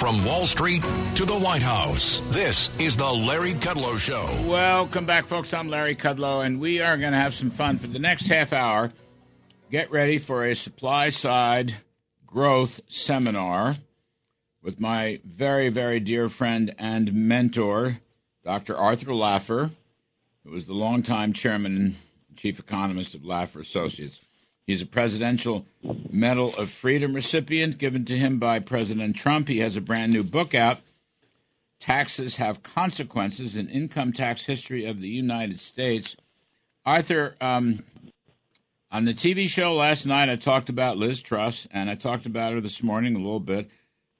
From Wall Street to the White House, this is the Larry Kudlow Show. Welcome back, folks. I'm Larry Kudlow, and we are going to have some fun for the next half hour. Get ready for a supply side growth seminar with my very, very dear friend and mentor, Dr. Arthur Laffer, who was the longtime chairman and chief economist of Laffer Associates. He's a Presidential Medal of Freedom recipient given to him by President Trump. He has a brand new book out, Taxes Have Consequences An Income Tax History of the United States. Arthur, um, on the TV show last night, I talked about Liz Truss, and I talked about her this morning a little bit,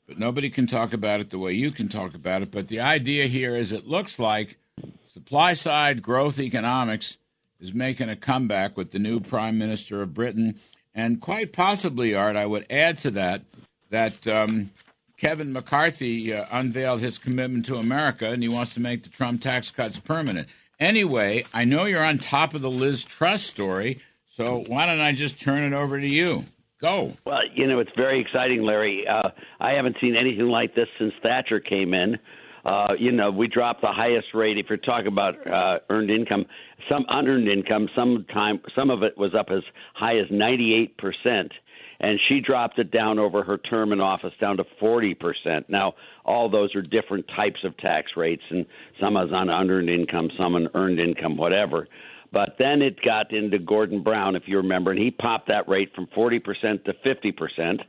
but nobody can talk about it the way you can talk about it. But the idea here is it looks like supply side growth economics is making a comeback with the new Prime Minister of Britain. And quite possibly, Art, I would add to that that um, Kevin McCarthy uh, unveiled his commitment to America and he wants to make the Trump tax cuts permanent. Anyway, I know you're on top of the Liz Truss story, so why don't I just turn it over to you? Go. Well, you know, it's very exciting, Larry. Uh, I haven't seen anything like this since Thatcher came in. Uh, you know, we dropped the highest rate. If you're talking about uh, earned income, some unearned income, some time, some of it was up as high as 98 percent, and she dropped it down over her term in office down to 40 percent. Now, all those are different types of tax rates, and some is on unearned income, some on earned income, whatever. But then it got into Gordon Brown, if you remember, and he popped that rate from 40 percent to 50 percent.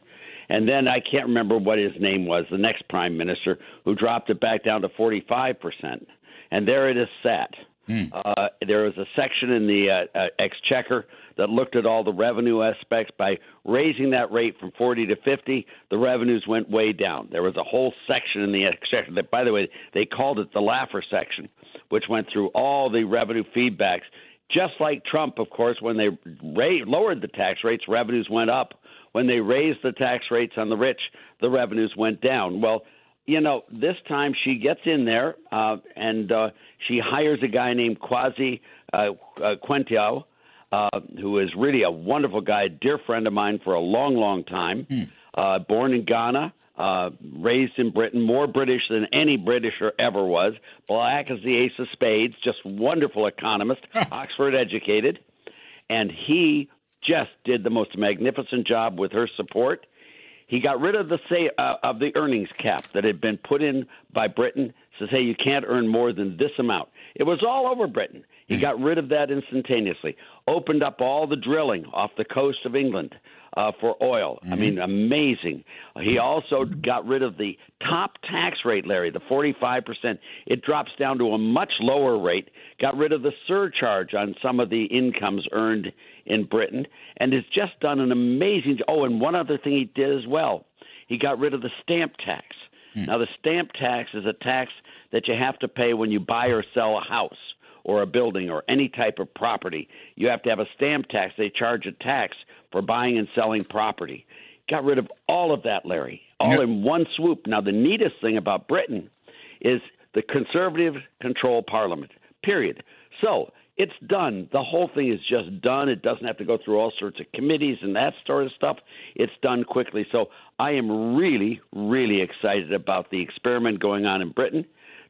And then I can't remember what his name was, the next prime minister, who dropped it back down to 45%. And there it is sat. Mm. Uh, there was a section in the uh, uh, exchequer that looked at all the revenue aspects. By raising that rate from 40 to 50, the revenues went way down. There was a whole section in the exchequer that, by the way, they called it the Laffer section, which went through all the revenue feedbacks. Just like Trump, of course, when they ra- lowered the tax rates, revenues went up. When they raised the tax rates on the rich, the revenues went down. Well, you know, this time she gets in there uh, and uh, she hires a guy named Kwasi uh, uh, uh, who is really a wonderful guy, dear friend of mine for a long, long time. Hmm. Uh, born in Ghana, uh, raised in Britain, more British than any Britisher ever was. Black as the ace of spades, just wonderful economist, Oxford educated, and he just did the most magnificent job with her support. He got rid of the say uh, of the earnings cap that had been put in by Britain. Says, hey, you can't earn more than this amount. It was all over Britain. He got rid of that instantaneously. Opened up all the drilling off the coast of England uh, for oil. Mm-hmm. I mean, amazing. He also got rid of the top tax rate, Larry, the 45%. It drops down to a much lower rate. Got rid of the surcharge on some of the incomes earned in Britain, and has just done an amazing. Oh, and one other thing he did as well. He got rid of the stamp tax. Hmm. Now, the stamp tax is a tax that you have to pay when you buy or sell a house or a building or any type of property. You have to have a stamp tax. They charge a tax for buying and selling property. Got rid of all of that, Larry, all yep. in one swoop. Now, the neatest thing about Britain is the conservative control parliament, period. So it's done. The whole thing is just done. It doesn't have to go through all sorts of committees and that sort of stuff. It's done quickly. So I am really, really excited about the experiment going on in Britain.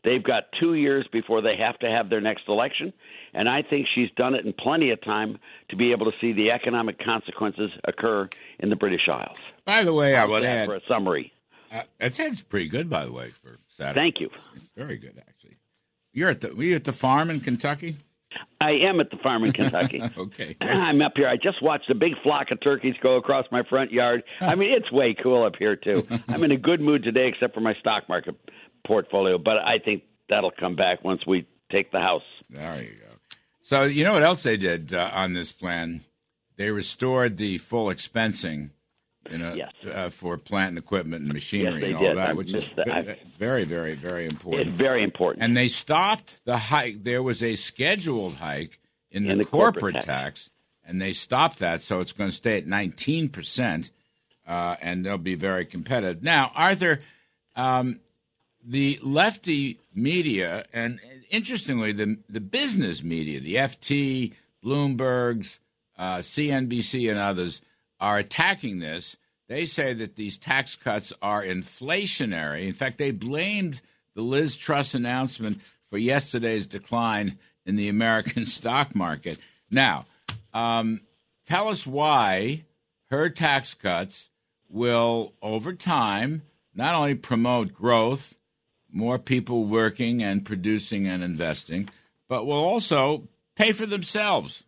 They've got two years before they have to have their next election, and I think she's done it in plenty of time to be able to see the economic consequences occur in the British Isles. By the way, I would add for a summary. Uh, it sounds pretty good, by the way, for Saturday. Thank you. very good, actually. You're at the were you at the farm in Kentucky? I am at the farm in Kentucky. okay. I'm up here. I just watched a big flock of turkeys go across my front yard. I mean, it's way cool up here too. I'm in a good mood today, except for my stock market portfolio. But I think that'll come back once we take the house. There you go. So you know what else they did uh, on this plan? They restored the full expensing. You know, yes. uh, for plant and equipment and machinery yes, and all did. that, I which is that. very, very, very important. It's very important. And they stopped the hike. There was a scheduled hike in the, the corporate, corporate tax. tax. and they stopped that, so it's going to stay at 19 percent, uh, and they'll be very competitive. Now, Arthur, um, the lefty media, and interestingly, the the business media, the FT, Bloomberg's, uh, CNBC, and others are attacking this. they say that these tax cuts are inflationary. In fact, they blamed the Liz Truss announcement for yesterday's decline in the American stock market. Now, um, tell us why her tax cuts will, over time, not only promote growth, more people working and producing and investing, but will also pay for themselves.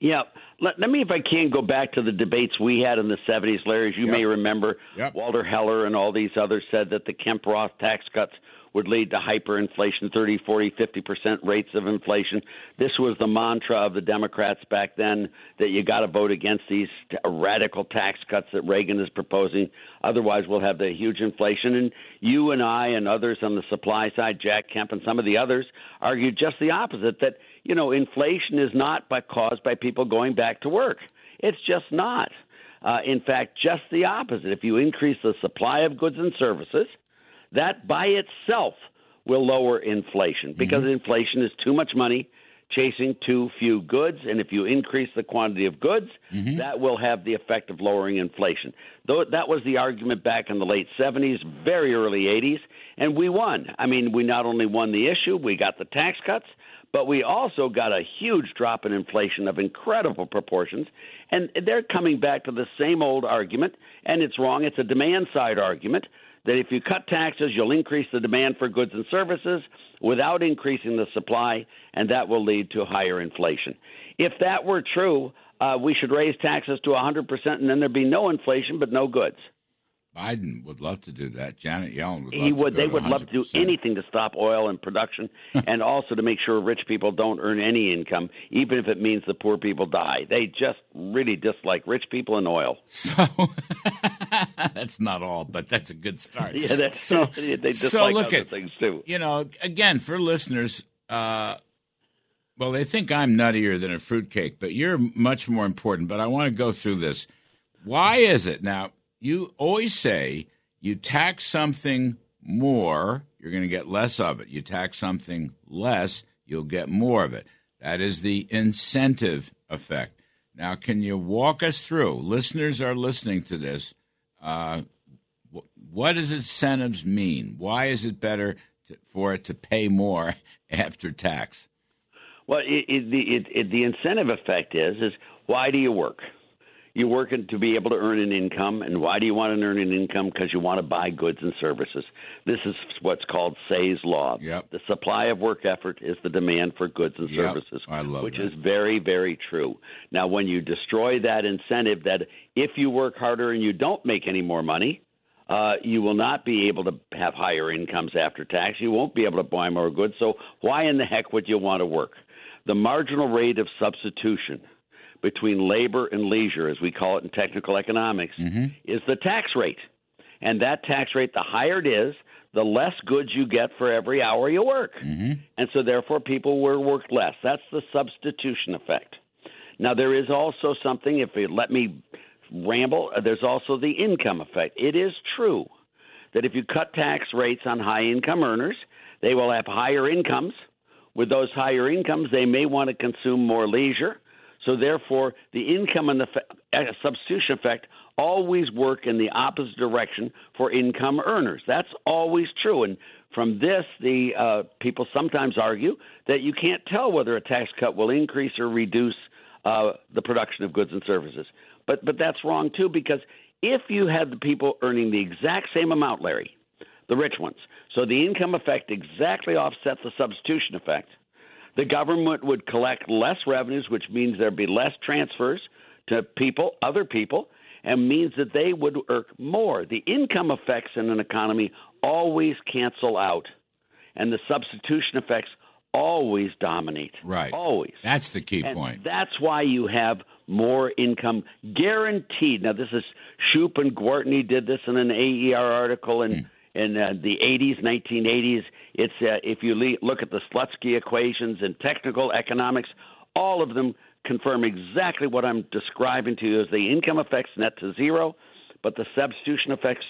Yeah. Let, let, me, if I can, go back to the debates we had in the 70s, Larry. As you yep. may remember, yep. Walter Heller and all these others said that the Kemp Roth tax cuts would lead to hyperinflation, 30, 40, 50% rates of inflation. This was the mantra of the Democrats back then that you got to vote against these t- radical tax cuts that Reagan is proposing. Otherwise, we'll have the huge inflation. And you and I and others on the supply side, Jack Kemp and some of the others, argued just the opposite that, you know, inflation is not by, caused by people going back to work. It's just not. Uh, in fact, just the opposite. If you increase the supply of goods and services – that by itself will lower inflation because mm-hmm. inflation is too much money chasing too few goods. And if you increase the quantity of goods, mm-hmm. that will have the effect of lowering inflation. Though that was the argument back in the late 70s, very early 80s, and we won. I mean, we not only won the issue, we got the tax cuts, but we also got a huge drop in inflation of incredible proportions. And they're coming back to the same old argument, and it's wrong. It's a demand side argument that if you cut taxes, you'll increase the demand for goods and services without increasing the supply, and that will lead to higher inflation. If that were true, uh, we should raise taxes to 100%, and then there'd be no inflation but no goods. Biden would love to do that. Janet Yellen would. he would. they would 100%. love to do anything to stop oil and production, and also to make sure rich people don't earn any income, even if it means the poor people die. They just really dislike rich people and oil. So that's not all, but that's a good start. Yeah, that's so. they dislike so look other at things too. You know, again for listeners. Uh, well, they think I'm nuttier than a fruitcake, but you're much more important. But I want to go through this. Why is it now? You always say you tax something more, you're going to get less of it. You tax something less, you'll get more of it. That is the incentive effect. Now, can you walk us through? Listeners are listening to this. Uh, what does incentives mean? Why is it better to, for it to pay more after tax? Well, it, it, it, the incentive effect is is why do you work? You're working to be able to earn an income. And why do you want to earn an income? Because you want to buy goods and services. This is what's called Say's Law. Yep. The supply of work effort is the demand for goods and yep. services, I love which that. is very, very true. Now, when you destroy that incentive that if you work harder and you don't make any more money, uh, you will not be able to have higher incomes after tax. You won't be able to buy more goods. So, why in the heck would you want to work? The marginal rate of substitution between labor and leisure, as we call it in technical economics, mm-hmm. is the tax rate. And that tax rate, the higher it is, the less goods you get for every hour you work. Mm-hmm. And so, therefore, people will work less. That's the substitution effect. Now, there is also something, if you let me ramble, uh, there's also the income effect. It is true that if you cut tax rates on high income earners, they will have higher incomes. With those higher incomes, they may want to consume more leisure. So therefore, the income and the substitution effect always work in the opposite direction for income earners. That's always true. And from this, the uh, people sometimes argue that you can't tell whether a tax cut will increase or reduce uh, the production of goods and services. But but that's wrong too because if you had the people earning the exact same amount, Larry, the rich ones, so the income effect exactly offsets the substitution effect the government would collect less revenues, which means there'd be less transfers to people, other people, and means that they would earn more. The income effects in an economy always cancel out, and the substitution effects always dominate. Right. Always. That's the key and point. That's why you have more income guaranteed. Now, this is Stroup and Gwartney did this in an AER article, and. Mm in uh, the 80s, 1980s. It's uh, if you le- look at the Slutsky equations and technical economics, all of them confirm exactly what I'm describing to you as the income effects net to zero, but the substitution effects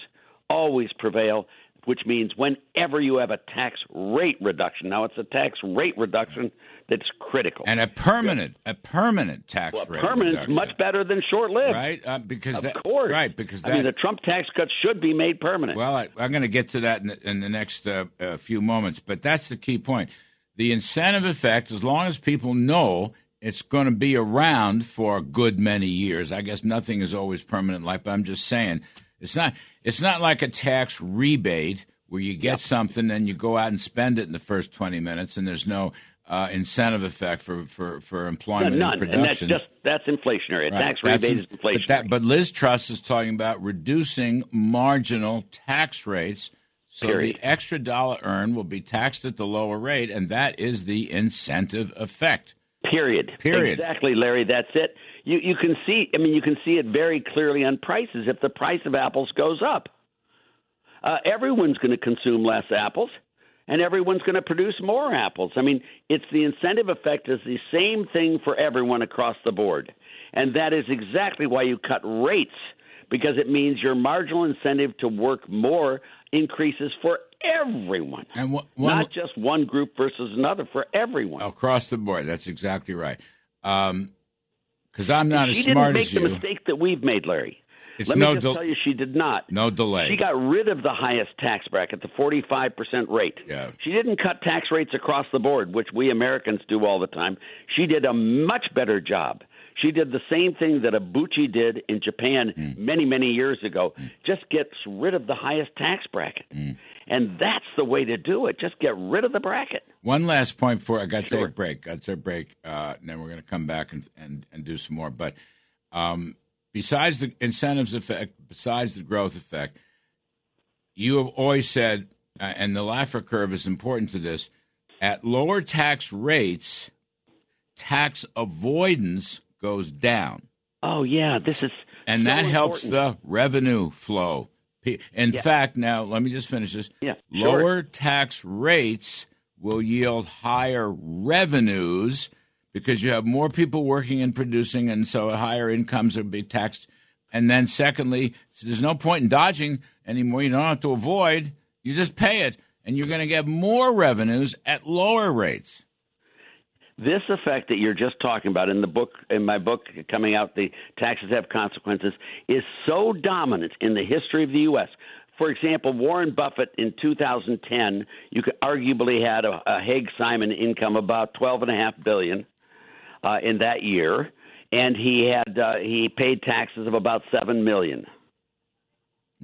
always prevail, which means whenever you have a tax rate reduction. Now it's a tax rate reduction that's critical. And a permanent, a permanent tax well, rate. Permanent reduction. much better than short lived. Right? Uh, because of that, course. Right, because that, I mean the Trump tax cuts should be made permanent. Well, I, am going to get to that in the, in the next uh, uh, few moments, but that's the key point. The incentive effect, as long as people know it's going to be around for a good many years. I guess nothing is always permanent life, but I'm just saying it's not it's not like a tax rebate where you get yep. something and you go out and spend it in the first 20 minutes and there's no uh, incentive effect for, for, for employment and production. And that's just that's inflationary. A right. tax rebate is inflationary. But, that, but Liz Truss is talking about reducing marginal tax rates so Period. the extra dollar earned will be taxed at the lower rate, and that is the incentive effect. Period. Period. Exactly, Larry. That's it. You you can see. I mean, you can see it very clearly on prices. If the price of apples goes up, uh, everyone's going to consume less apples, and everyone's going to produce more apples. I mean, it's the incentive effect is the same thing for everyone across the board, and that is exactly why you cut rates because it means your marginal incentive to work more increases for everyone, and wh- not just one group versus another, for everyone across the board. That's exactly right. Because I'm not she as smart as you. She didn't make the mistake that we've made, Larry. It's Let no me just del- tell you, she did not. No delay. She got rid of the highest tax bracket, the 45% rate. Yeah. She didn't cut tax rates across the board, which we Americans do all the time. She did a much better job. She did the same thing that Obuchi did in Japan mm. many, many years ago. Mm. Just gets rid of the highest tax bracket. Mm. And that's the way to do it. Just get rid of the bracket. One last point before I got to sure. take a break. Got to take a break, uh, and then we're going to come back and, and, and do some more. But um, besides the incentives effect, besides the growth effect, you have always said, uh, and the Laffer curve is important to this, at lower tax rates, tax avoidance goes down. Oh yeah, this is and so that helps the revenue flow. In Yeah. fact, now let me just finish this. Yeah, sure. Lower tax rates will yield higher revenues because you have more people working and producing, and so higher incomes will be taxed. And then, secondly, there's no point in dodging anymore. You don't have to avoid; you just pay it, and you're going to get more revenues at lower rates. this effect that you're just talking about in the book in my book coming out the taxes have consequences is so dominant in the history of the US for example Warren Buffett in 2010 you could arguably had a, a Haig Simon income about 12 and a half billion uh, in that year and he had uh, he paid taxes of about 7 million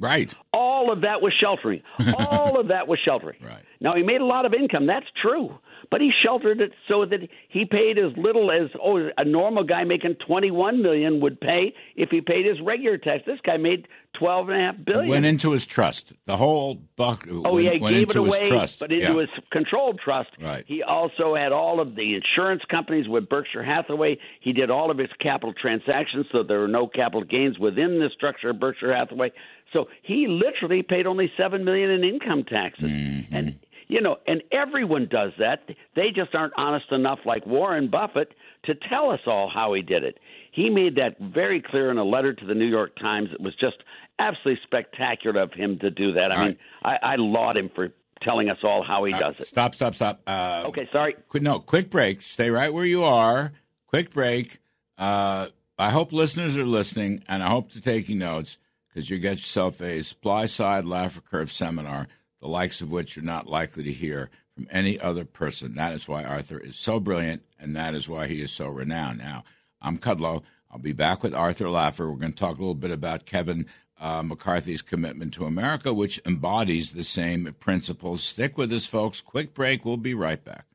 Right. all of that was sheltering. All of that was sheltering. Right. Now he made a lot of income. That's true, but he sheltered it so that he paid as little as oh a normal guy making twenty one million would pay if he paid his regular tax. This guy made twelve and a half billion. Went into his trust. The whole buck. Oh went, yeah, he went gave into it away, his trust. but into yeah. his controlled trust. Right. He also had all of the insurance companies with Berkshire Hathaway. He did all of his capital transactions, so there were no capital gains within the structure of Berkshire Hathaway. So he literally paid only seven million in income taxes, Mm-hmm. and you know, and everyone does that. They just aren't honest enough, like Warren Buffett, to tell us all how he did it. He made that very clear in a letter to the New York Times. It was just absolutely spectacular of him to do that. I All mean, I, I laud him for telling us all how he does it. Stop, stop, stop. Uh, Okay, sorry. Quick, no, quick break. Stay right where you are. Quick break. Uh, I hope listeners are listening, and I hope they're taking notes because you get yourself a supply side Laffer Curve seminar, the likes of which you're not likely to hear from any other person. That is why Arthur is so brilliant, and that is why he is so renowned. Now, I'm Kudlow. I'll be back with Arthur Laffer. We're going to talk a little bit about Kevin uh, McCarthy's commitment to America, which embodies the same principles. Stick with us, folks. Quick break. We'll be right back.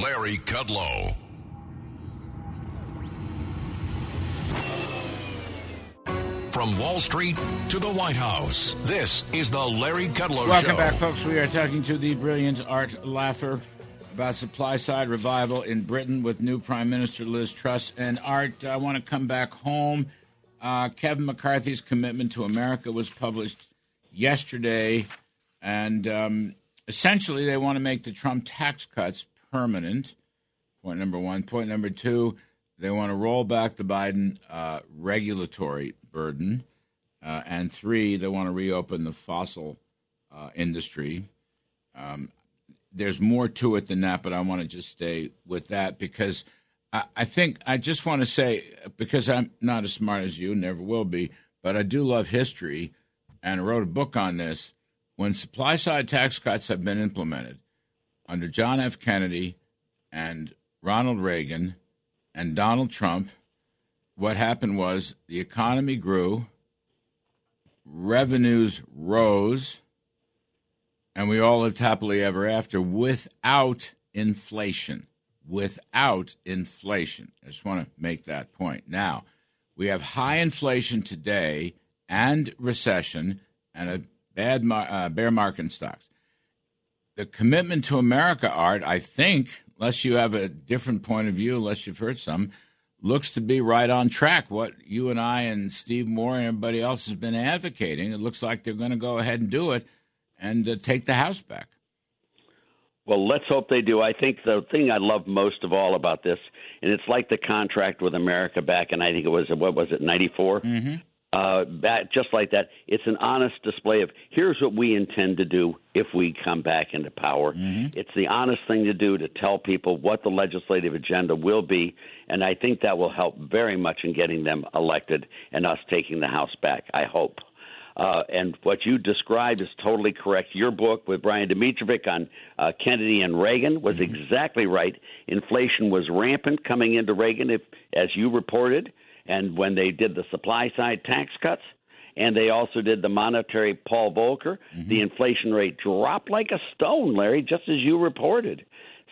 Larry Kudlow. From Wall Street to the White House, this is the Larry Kudlow Welcome Show. Welcome back, folks. We are talking to the brilliant Art Laffer about supply side revival in Britain with new Prime Minister Liz Truss. And Art, I want to come back home. Uh, Kevin McCarthy's commitment to America was published yesterday, and um, essentially they want to make the Trump tax cuts permanent. Point number one. Point number two, they want to roll back the Biden uh, regulatory burden. uh, and three, they want to reopen the fossil uh, industry. Um, there's more to it than that, but I want to just stay with that because I, I think I just want to say because I'm not as smart as you, never will be, but I do love history, and I wrote a book on this. When supply side tax cuts have been implemented under John F. Kennedy and Ronald Reagan and Donald Trump, what happened was the economy grew, revenues rose, and we all lived happily ever after without inflation. Without inflation. I just want to make that point. Now, we have high inflation today and recession and a bad uh, bear market in stocks. The commitment to America, Art, I think, unless you have a different point of view, unless you've heard some, looks to be right on track. What you and I and Steve Moore and everybody else has been advocating, it looks like they're going to go ahead and do it and uh, take the House back. Well, let's hope they do. I think the thing I love most of all about this, and it's like the contract with America back in I think it was what was it ninety four. Mm-hmm. Uh, just like that, it's an honest display of here's what we intend to do if we come back into power. Mm-hmm. It's the honest thing to do to tell people what the legislative agenda will be, and I think that will help very much in getting them elected and us taking the House back. I hope. Uh, and what you described is totally correct. Your book with Brian Domitrovic on uh, Kennedy and Reagan was Mm-hmm. exactly right. Inflation was rampant coming into Reagan, if, as you reported, and when they did the supply side tax cuts, and they also did the monetary Paul Volcker, Mm-hmm. the inflation rate dropped like a stone, Larry, just as you reported.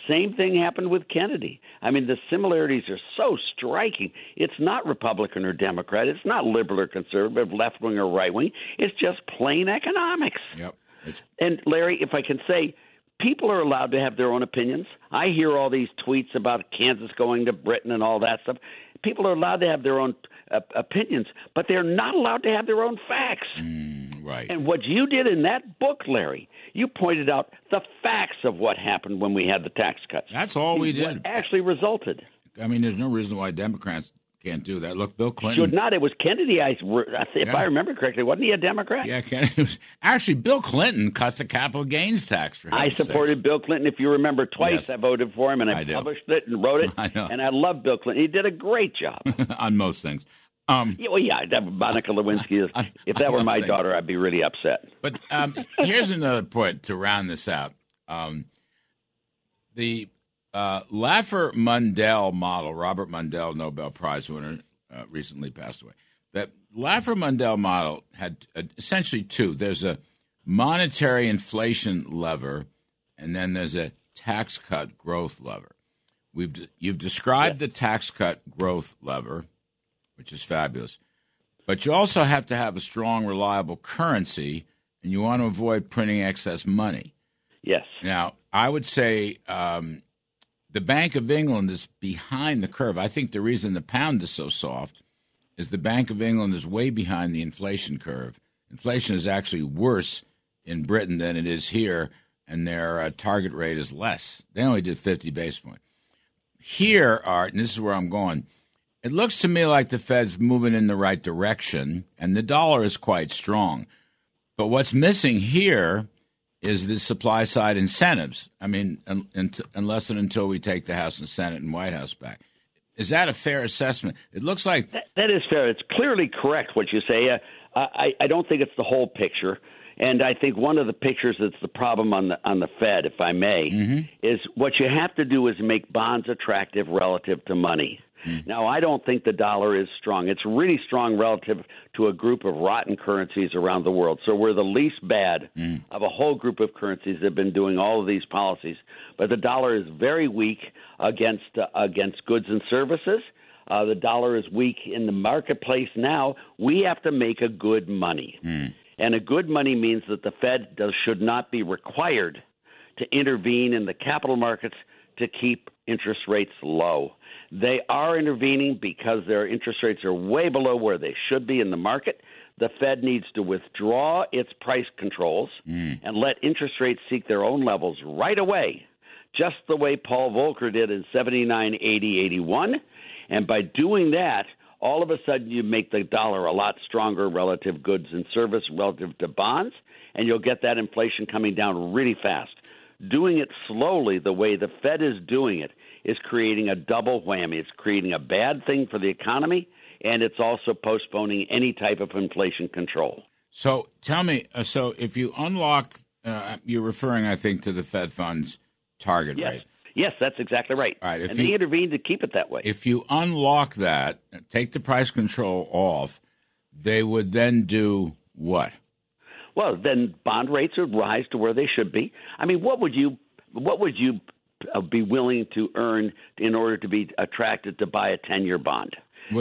Same thing happened with Kennedy. I mean, the similarities are so striking. It's not Republican or Democrat. It's not liberal or conservative, left wing or right wing. It's just plain economics. Yep. It's, And Larry, if I can say, people are allowed to have their own opinions. I hear all these tweets about Kansas going to Britain and all that stuff. People are allowed to have their own uh, opinions, but they're not allowed to have their own facts. mm, right. And what you did in that book, Larry, you pointed out the facts of what happened when we had the tax cuts. That's all we What did. actually resulted. I mean, there's no reason why Democrats can't do that. Look, Bill Clinton. Should not. It was Kennedy. I, if Yeah. I remember correctly, wasn't he a Democrat? Yeah, Kennedy was actually Bill Clinton cut the capital gains tax for. I supported Bill Clinton. If you remember, twice Yes. I voted for him, and I, I do. published it and wrote it. I know. And I love Bill Clinton. He did a great job. on most things. Um, yeah, well, yeah, Monica Lewinsky is. If that were my saying. daughter, I'd be really upset. But um, here's another point to round this out. Um, the uh, Laffer Mundell model, Robert Mundell, Nobel Prize winner, uh, recently passed away. That Laffer Mundell model had uh, essentially two. There's a monetary inflation lever, and then there's a tax cut growth lever. We've you've described the tax cut growth lever, which is fabulous. But you also have to have a strong, reliable currency, and you want to avoid printing excess money. Yes. Now, I would say um, the Bank of England is behind the curve. I think the reason the pound is so soft is the Bank of England is way behind the inflation curve. Inflation is actually worse in Britain than it is here, and their uh, target rate is less. They only did 50 basis points. Here, Art, and this is where I'm going. It looks to me like the Fed's moving in the right direction, and the dollar is quite strong. But what's missing here is the supply side incentives. I mean, un, un, unless and until we take the House and Senate and White House back. Is that a fair assessment? It looks like That, that is fair. It's clearly correct what you say. Uh, I, I don't think it's the whole picture, and I think one of the pictures that's the problem on the on the Fed, if I may, is what you have to do is make bonds attractive relative to money. Now, I don't think the dollar is strong. It's really strong relative to a group of rotten currencies around the world. So we're the least bad of a whole group of currencies that have been doing all of these policies. But the dollar is very weak against uh, against goods and services. Uh, the dollar is weak in the marketplace now. We have to make a good money, and a good money means that the Fed does, should not be required to intervene in the capital markets to keep interest rates low. They are intervening because their interest rates are way below where they should be in the market. The Fed needs to withdraw its price controls mm. and let interest rates seek their own levels right away, just the way Paul Volcker did in 79, 80, 81. And by doing that, all of a sudden you make the dollar a lot stronger relative goods and service relative to bonds, and you'll get that inflation coming down really fast. Doing it slowly, the way the Fed is doing it, is creating a double whammy. It's creating a bad thing for the economy, and it's also postponing any type of inflation control. So tell me, uh, so if you unlock, uh, you're referring, I think, to the Fed funds target yes. rate. Yes, that's exactly right. All right, if and you- they intervened to keep it that way. If you unlock that, take the price control off, they would then do what? Well, then bond rates would rise to where they should be. I mean, what would you what would you uh, be willing to earn in order to be attracted to buy a ten year bond?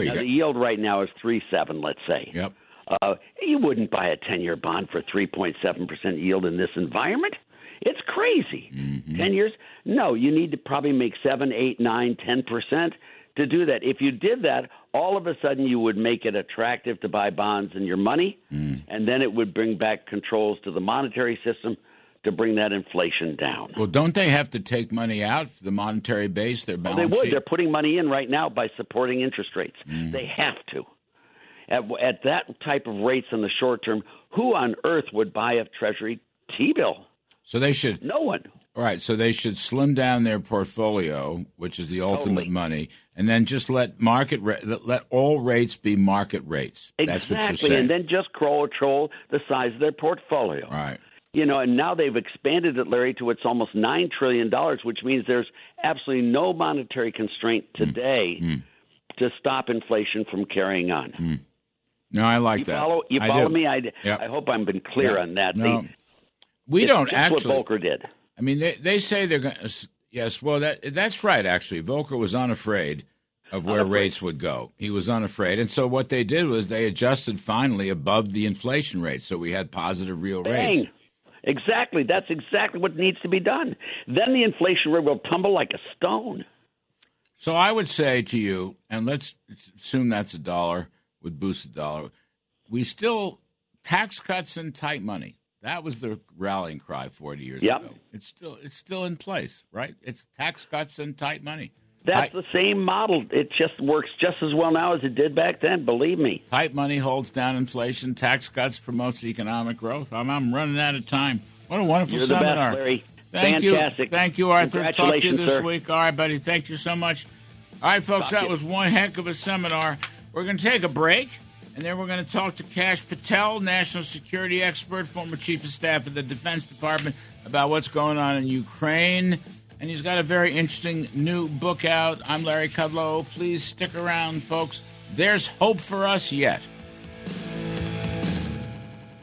Now, the yield right now is three seven. Let's say. Yep. Uh, you wouldn't buy a ten year bond for three point seven percent yield in this environment. It's crazy. Mm-hmm. Ten years? No, you need to probably make seven, eight, nine, ten percent to do that. If you did that, all of a sudden you would make it attractive to buy bonds and your money, Mm. and then it would bring back controls to the monetary system to bring that inflation down. Well, don't they have to take money out for the monetary base, their Well, balance they would. sheet? They're putting money in right now by supporting interest rates. Mm. They have to. At, at that type of rates in the short term, who on earth would buy a Treasury T bill? So they should. No one. All right, so they should slim down their portfolio, which is the ultimate Totally. money, and then just let market let all rates be market rates. That's what you're Exactly, and then just control the size of their portfolio. right. You know, and now they've expanded it, Larry, to its almost nine trillion dollars, which means there's absolutely no monetary constraint Hmm. today to stop inflation from carrying on. No, I like You that. follow? You I follow do. me? I, Yep. I hope I've been clear Yeah. on that. No, The- we don't actually. what Volcker did. I mean, they they say they're going. to Yes, well, that that's right. Actually, Volcker was unafraid of where Unafraid. rates would go. He was unafraid, and so what they did was they adjusted finally above the inflation rate, so we had positive real rates. Exactly. That's exactly what needs to be done. Then the inflation rate will tumble like a stone. So I would say to you, and let's assume that's a dollar would boost the dollar. We still tax cuts and tight money. That was the rallying cry 40 years Yep. ago. It's still it's still in place, right? It's tax cuts and tight money. That's the same model. It just works just as well now as it did back then. Believe me. Tight money holds down inflation. Tax cuts promotes economic growth. I'm, I'm running out of time. What a wonderful You're the best, seminar. Larry. Thank Fantastic. you. Thank you, Arthur. Talk to you Congratulations, this sir. week. All right, buddy. Thank you so much. All right, folks, Talk that you. was one heck of a seminar. We're going to take a break, and then we're going to talk to Kash Patel, national security expert, former chief of staff of the Defense Department, about what's going on in Ukraine. And he's got a very interesting new book out. I'm Larry Kudlow. Please stick around, folks. There's hope for us yet.